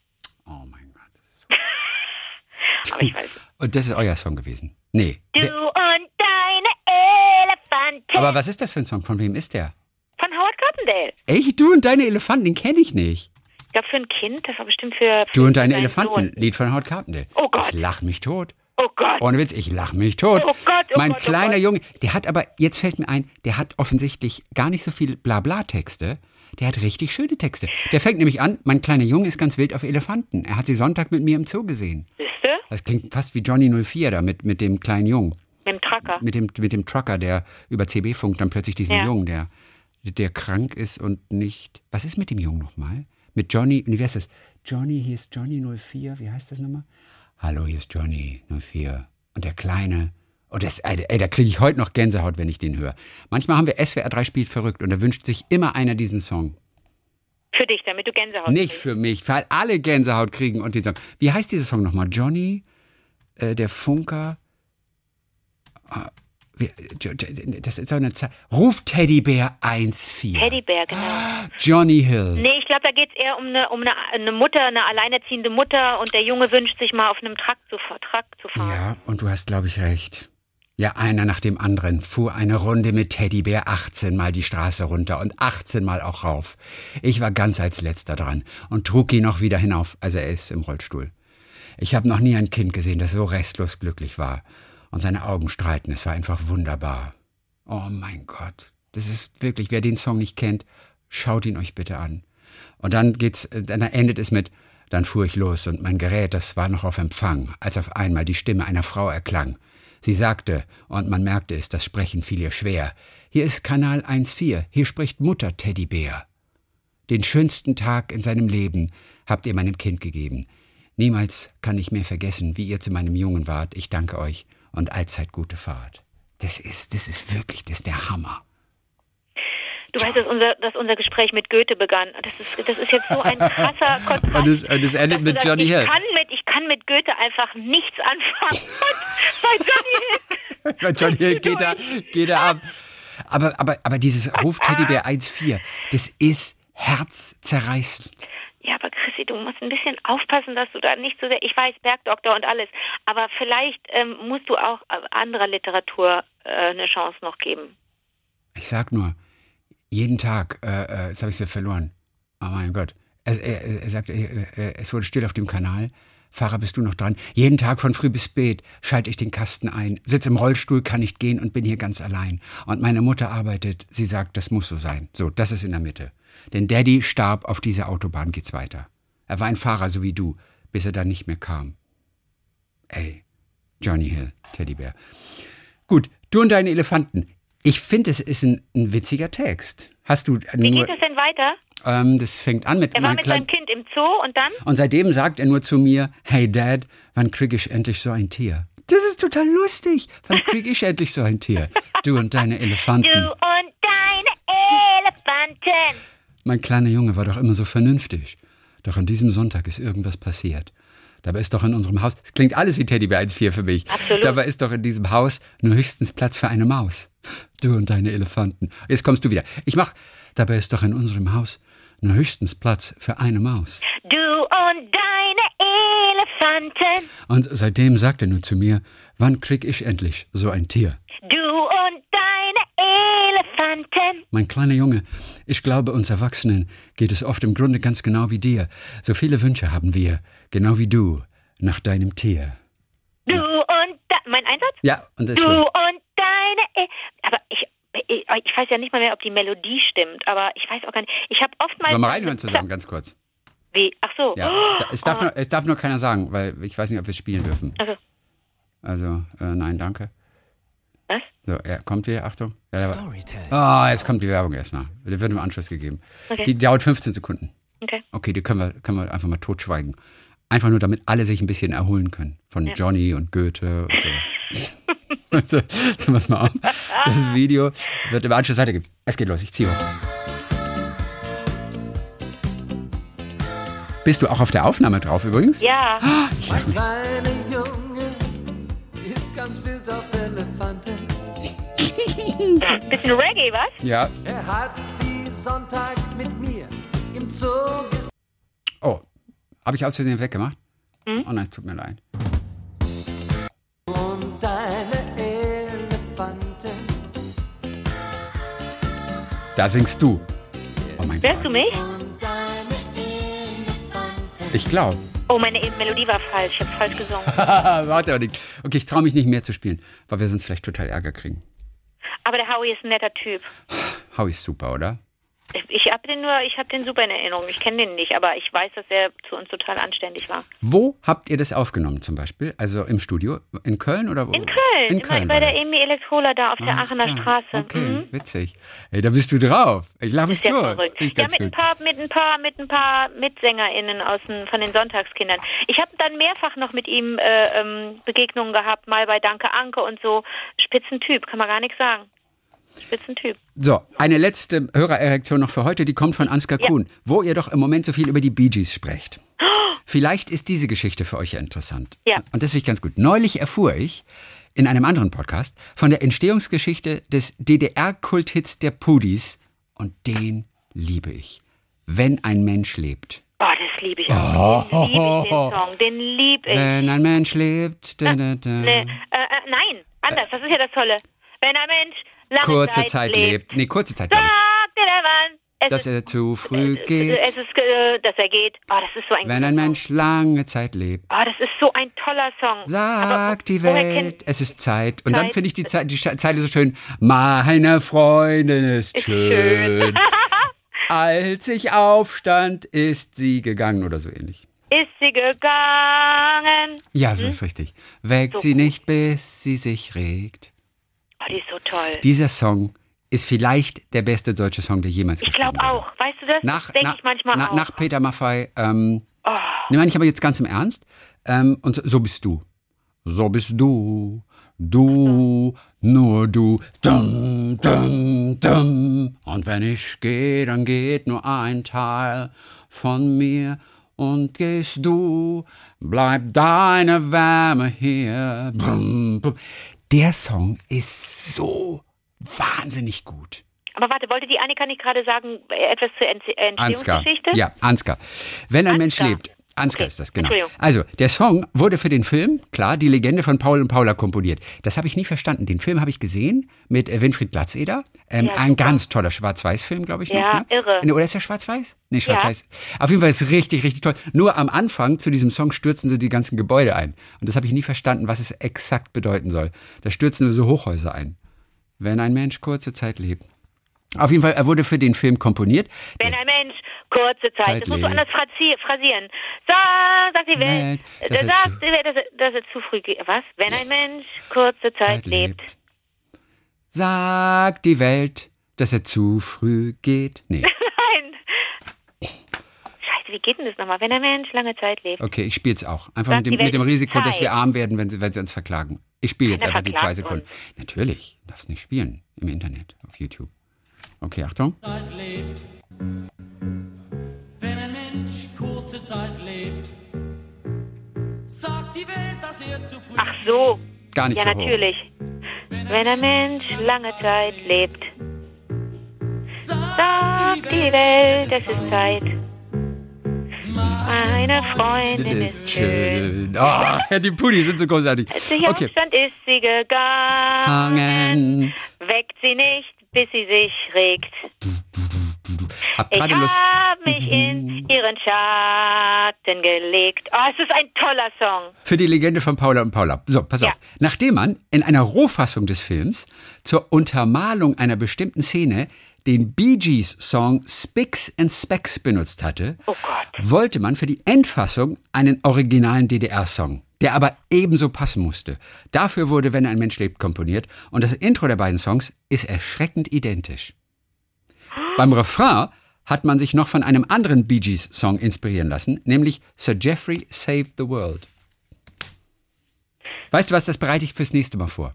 Oh mein Gott. Das ist so Aber ich weiß. Und das ist euer Song gewesen? Nee. Du und deine Elefanten. Aber was ist das für ein Song? Von wem ist der? Von Howard Carpendale. Echt? Du und deine Elefanten, den kenne ich nicht. Ich glaube für ein Kind, das war bestimmt für. Du und deine Elefanten, Sohn. Lied von Howard Carpendale. Oh Gott. Ich lach mich tot. Oh Gott. Ohne Witz, ich lach mich tot. Oh Gott, oh mein Gott, oh kleiner Gott. Junge, der hat aber, jetzt fällt mir ein, der hat offensichtlich gar nicht so viel Blabla-Texte. Der hat richtig schöne Texte. Der fängt nämlich an, mein kleiner Junge ist ganz wild auf Elefanten. Er hat sie Sonntag mit mir im Zoo gesehen. Siehste? Das klingt fast wie Johnny 04 da mit, mit dem kleinen Jungen. Mit dem Tracker. Mit dem, mit dem Trucker, der über CB funkt dann plötzlich diesen Ja. Jungen, der, der krank ist und nicht. Was ist mit dem Jungen nochmal? Mit Johnny, wie heißt das? Johnny, hier ist Johnny 04, wie heißt das nochmal? Hallo, hier ist Johnny 04. Und der Kleine. Oh, das, ey, ey, da kriege ich heute noch Gänsehaut, wenn ich den höre. Manchmal haben wir SWR 3 spielt verrückt und da wünscht sich immer einer diesen Song. Für dich, damit du Gänsehaut Nicht kriegst. für mich, weil alle Gänsehaut kriegen und den Song. Wie heißt dieser Song nochmal? Johnny, äh, der Funker. Das ist so eine Zeit. Ruf Teddybär 1-4. Teddybär, genau. Johnny Hill. Nee, ich glaube, da geht es eher um, eine, um eine, eine Mutter, eine alleinerziehende Mutter und der Junge wünscht sich mal auf einem Truck zu, Truck zu fahren. Ja, und du hast, glaube ich, recht. Ja, einer nach dem anderen fuhr eine Runde mit Teddybär 18 Mal die Straße runter und 18 Mal auch rauf. Ich war ganz als letzter dran und trug ihn noch wieder hinauf, also er ist im Rollstuhl. Ich habe noch nie ein Kind gesehen, das so restlos glücklich war. Und seine Augen strahlten, es war einfach wunderbar. Oh mein Gott, das ist wirklich, wer den Song nicht kennt, schaut ihn euch bitte an. Und dann geht's, äh, dann endet es mit, dann fuhr ich los und mein Gerät, das war noch auf Empfang, als auf einmal die Stimme einer Frau erklang. Sie sagte, und man merkte es, das Sprechen fiel ihr schwer, hier ist Kanal 1.4, hier spricht Mutter Teddybär. Den schönsten Tag in seinem Leben habt ihr meinem Kind gegeben. Niemals kann ich mehr vergessen, wie ihr zu meinem Jungen wart. Ich danke euch und allzeit gute Fahrt. Das ist, das ist wirklich, das ist der Hammer. Du weißt, dass unser, dass unser Gespräch mit Goethe begann. Das ist, das ist jetzt so ein krasser Kontrast. Und es, und es endet mit sagst, Johnny ich Hill. Kann mit, ich kann mit Goethe einfach nichts anfangen. Bei Johnny Hill. Bei Johnny Hill geht er, geht er ab. Aber, aber, aber dieses Ruf Teddybär 1.4, das ist herzzerreißend. Ja, aber Chrissy, du musst ein bisschen aufpassen, dass du da nicht so sehr, ich weiß, Bergdoktor und alles, aber vielleicht ähm, musst du auch äh, anderer Literatur äh, eine Chance noch geben. Ich sag nur, jeden Tag, äh, äh, jetzt habe ich sie verloren. Oh mein Gott. Er, er, er sagt, er, es wurde still auf dem Kanal. Fahrer, bist du noch dran? Jeden Tag von früh bis spät schalte ich den Kasten ein, sitze im Rollstuhl, kann nicht gehen und bin hier ganz allein. Und meine Mutter arbeitet, sie sagt, das muss so sein. So, das ist in der Mitte. Denn Daddy starb, auf dieser Autobahn geht's weiter. Er war ein Fahrer, so wie du, bis er dann nicht mehr kam. Ey, Johnny Hill, Teddybär. Gut, du und deine Elefanten. Ich finde, es ist ein, ein, witziger Text. Hast du Wie geht es denn weiter? Ähm, das fängt an mit Er war mit seinem Kind im Zoo und dann? Und seitdem sagt er nur zu mir, hey Dad, wann krieg ich endlich so ein Tier? Das ist total lustig. Wann krieg ich endlich so ein Tier? Du und deine Elefanten. Du und deine Elefanten. Mein kleiner Junge war doch immer so vernünftig. Doch an diesem Sonntag ist irgendwas passiert. Dabei ist doch in unserem Haus, es klingt alles wie Teddybär 1,4 für mich. Absolut. Dabei ist doch in diesem Haus nur höchstens Platz für eine Maus. Du und deine Elefanten. Jetzt kommst du wieder. Ich mach, dabei ist doch in unserem Haus nur höchstens Platz für eine Maus. Du und deine Elefanten. Und seitdem sagt er nur zu mir, wann krieg ich endlich so ein Tier? Du. Mein kleiner Junge, ich glaube, uns Erwachsenen geht es oft im Grunde ganz genau wie dir. So viele Wünsche haben wir, genau wie du, nach deinem Tier. Du und da mein Einsatz? Ja, und das Du war- und deine e aber ich, ich ich weiß ja nicht mal mehr, ob die Melodie stimmt, aber ich weiß auch gar nicht. Ich habe oftmals Sollen wir reinhören zusammen, ganz kurz? Wie? Ach so. Ja, Oh, es darf, oh. nur, es darf nur keiner sagen, weil ich weiß nicht, ob wir es spielen dürfen. Also, Also, äh, nein, danke. Was? So, er kommt wieder, Achtung. Ja, Storytime. Ah, jetzt kommt die Werbung erstmal. Die wird im Anschluss gegeben. Okay. Die dauert 15 Sekunden. Okay. Okay, die können wir, können wir einfach mal totschweigen. Einfach nur, damit alle sich ein bisschen erholen können. Von Johnny und Goethe und sowas. so, so was mal auf. Das Video wird im Anschluss weitergehen. Es geht los, ich ziehe hoch. Bist du auch auf der Aufnahme drauf übrigens? Ja. Kleiner Junge ist ganz wild auf Elefanten. Bisschen Reggae, was? Ja. Er hat sie Sonntag mit mir im Zoo. Oh, habe ich aus Versehen weggemacht? Oh nein, es tut mir leid. Und deine Elefanten. Da singst du. Oh mein Hörst du Gott. mich? Deine Elefanten. Ich glaube. Oh, meine Melodie war falsch. Ich habe falsch gesungen. Warte, aber nicht. Okay, ich traue mich nicht mehr zu spielen, weil wir sonst vielleicht total Ärger kriegen. Aber der Howie ist ein netter Typ. Howie ist super, oder? Ich habe den nur, ich habe den super in Erinnerung. Ich kenne den nicht, aber ich weiß, dass er zu uns total anständig war. Wo habt ihr das aufgenommen zum Beispiel? Also im Studio? In Köln oder wo? In Köln, In Köln bei der. Emi Elektrola da auf der Alles Aachener klar. Straße. Okay, Mhm. witzig. Ey, da bist du drauf. Ich lache mich ja verrückt. Finde ich Ja, mit ein paar, mit ein paar, mit ein paar MitsängerInnen aus den, von den Sonntagskindern. Ich habe dann mehrfach noch mit ihm äh, ähm, Begegnungen gehabt, mal bei Danke Anke und so. Spitzentyp, kann man gar nichts sagen. Spitzentyp. So, eine letzte Hörererektion noch für heute, die kommt von Ansgar Ja. Kuhn, wo ihr doch im Moment so viel über die Bee Gees sprecht. Vielleicht ist diese Geschichte für euch ja interessant. Ja. Und das finde ich ganz gut. Neulich erfuhr ich in einem anderen Podcast von der Entstehungsgeschichte des DDR-Kulthits der Pudis und den liebe ich. Wenn ein Mensch lebt. Oh, das liebe ich auch. Den liebe ich, den Song. Den liebe ich. Wenn ein Mensch lebt. Da, da, da. Nee, äh, äh, nein, anders. Das ist ja das Tolle. Wenn ein Mensch lange Kurze Zeit lebt. Nee, kurze Zeit, glaube ich. Sagt der Mann, es Dass ist, er zu früh äh, geht. Es ist, äh, dass er geht. Oh, das ist so ein Wenn ein Song. Mensch lange Zeit lebt. Oh, das ist so ein toller Song. Sagt die Welt, es ist Zeit. Und dann Zeit. finde ich die, Ze die Zeile so schön. Meine Freundin ist, Ist schön. Als ich aufstand, ist sie gegangen oder so ähnlich. Ist sie gegangen? Ja, so ist richtig. Weckt So sie nicht, bis sie sich regt. Oh, die ist so toll. Dieser Song ist vielleicht der beste deutsche Song, der jemals ich geschrieben glaube wurde. auch. Weißt du das? Nach, denke ich manchmal na- auch. nach Peter Maffay. Ähm, oh, Ne, meine ich aber jetzt ganz im Ernst. Ähm, und so bist du. So bist du. Du, nur du. Dum, dum, dum. Und wenn ich gehe, dann geht nur ein Teil von mir. Und gehst du, bleibt deine Wärme hier. Bum, bum. Der Song ist so wahnsinnig gut. Aber warte, wollte die Annika nicht gerade sagen, äh, etwas zur Ent Ansgar. Entstehungsgeschichte? Ja, Ansgar. Wenn ein Mensch Ansgar. lebt. Ansgar Okay, ist das, genau. Also, der Song wurde für den Film, klar, die Legende von Paul und Paula komponiert. Das habe ich nie verstanden. Den Film habe ich gesehen mit äh, Winfried Glatzeder. Ähm, Ja, ein super. ganz toller Schwarz-Weiß-Film, glaube ich. Ja, noch, ne? irre. Nee, Oder ist der schwarz-weiß? Nee, schwarz-weiß. Auf jeden Fall ist es richtig, richtig toll. Nur am Anfang zu diesem Song stürzen so die ganzen Gebäude ein. Und das habe ich nie verstanden, was es exakt bedeuten soll. Da stürzen nur so Hochhäuser ein. Wenn ein Mensch kurze Zeit lebt. Auf jeden Fall, er wurde für den Film komponiert. Wenn ein Mensch kurze Zeit, Zeit das musst du lebt. anders phrasieren. Sag, sagt die Welt, dass, er sagt zu- die Welt, dass, er, dass er zu früh geht. Was? Wenn ein Mensch kurze Zeit, lebt. Sagt die Welt, dass er zu früh geht. Nee. Nein. Scheiße, wie geht denn das nochmal? Wenn ein Mensch lange Zeit lebt. Okay, ich spiele es auch. Einfach mit dem, mit dem Risiko, dass wir Zeit. arm werden, wenn sie, wenn sie uns verklagen. Ich spiele jetzt Keiner einfach die zwei Sekunden. Natürlich, du darfst nicht spielen im Internet, auf YouTube. Okay, Achtung. Zeit lebt. Zeit lebt, sagt die Welt, dass er zu früh Ach so. Gar nicht Ja, so hoch. natürlich. Wenn ein Mensch lange Zeit lebt, sagt die Welt, es ist Zeit. Meine Freundin ist ist schön. schön. Oh, die Pudi sind so großartig. Zu Okay. Jungstand ist sie gegangen. Hangen. Weckt sie nicht, bis sie sich regt. Hab Ich gerade Lust. hab mich in ihren Schatten gelegt. Oh, es ist ein toller Song. Für die Legende von Paula und Paula. So, pass Ja. auf. Nachdem man in einer Rohfassung des Films zur Untermalung einer bestimmten Szene den Bee Gees Song Spicks and Specks benutzt hatte, Oh wollte man für die Endfassung einen originalen DDR-Song, der aber ebenso passen musste. Dafür wurde Wenn ein Mensch lebt komponiert und das Intro der beiden Songs ist erschreckend identisch. Beim Refrain hat man sich noch von einem anderen Bee Gees Song inspirieren lassen, nämlich Sir Geoffrey Saved the World. Weißt du was, das bereite ich fürs nächste Mal vor.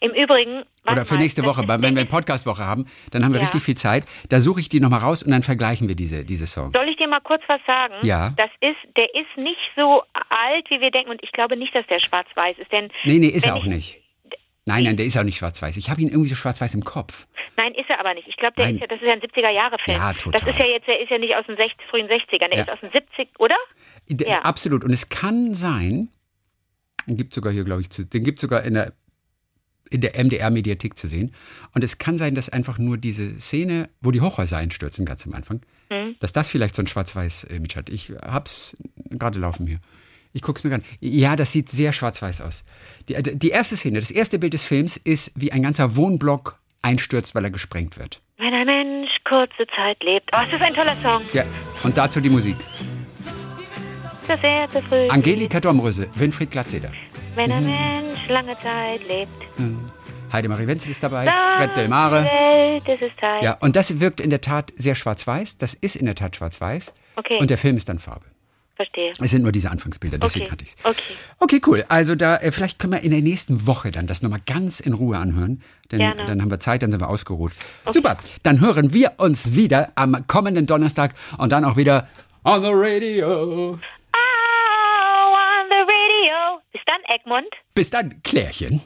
Im Übrigen. Oder für nächste Woche, wenn wir Podcast-Woche haben, dann haben wir Ja. richtig viel Zeit. Da suche ich die nochmal raus und dann vergleichen wir diese, diese Songs. Soll ich dir mal kurz was sagen? Ja. Das ist, der ist nicht so alt, wie wir denken, und ich glaube nicht, dass der schwarz-weiß ist, denn. Nee, nee, ist er auch ich, nicht. Nein, nein, der ist auch nicht schwarz-weiß. Ich habe ihn irgendwie so schwarz-weiß im Kopf. Nein, ist er aber nicht. Ich glaube, der ist ja, das ist ja ein 70er-Jahre-Film. Ja, total. Das ist ja jetzt, der ist ja nicht aus den 60, frühen 60ern, der Ja. ist aus den 70, oder? D- Ja. Absolut. Und es kann sein, den gibt sogar hier, glaube ich, zu, den gibt sogar in der, in der MDR-Mediathek zu sehen. Und es kann sein, dass einfach nur diese Szene, wo die Hochhäuser einstürzen, ganz am Anfang, Mhm. dass das vielleicht so ein Schwarz-Weiß-Image hat. Ich hab's gerade laufen hier. Ich guck's mir an. Ja, das sieht sehr schwarz-weiß aus. Die, äh, die erste Szene, das erste Bild des Films ist, wie ein ganzer Wohnblock einstürzt, weil er gesprengt wird. Wenn ein Mensch kurze Zeit lebt. Oh, es ist ein toller Song. Ja, und dazu die Musik. Das er zu früh. Angelika Domröse, Winfried Glatzeder. Wenn ein Mensch lange Zeit lebt. Heidemarie Wenzel ist dabei, sagt Fred Welt, es ist Zeit. Ja, und das wirkt in der Tat sehr schwarz-weiß. Das ist in der Tat schwarz-weiß. Okay. Und der Film ist dann Farbe. Verstehe. Es sind nur diese Anfangsbilder, deswegen Okay. hatte ich's. Okay. Okay, cool. Also da, äh, vielleicht können wir in der nächsten Woche dann das nochmal ganz in Ruhe anhören. Denn Gerne. dann haben wir Zeit, dann sind wir ausgeruht. Super. Dann hören wir uns wieder am kommenden Donnerstag und dann auch wieder on the radio. Oh, on the radio. Bis dann, Egmont. Bis dann, Klärchen.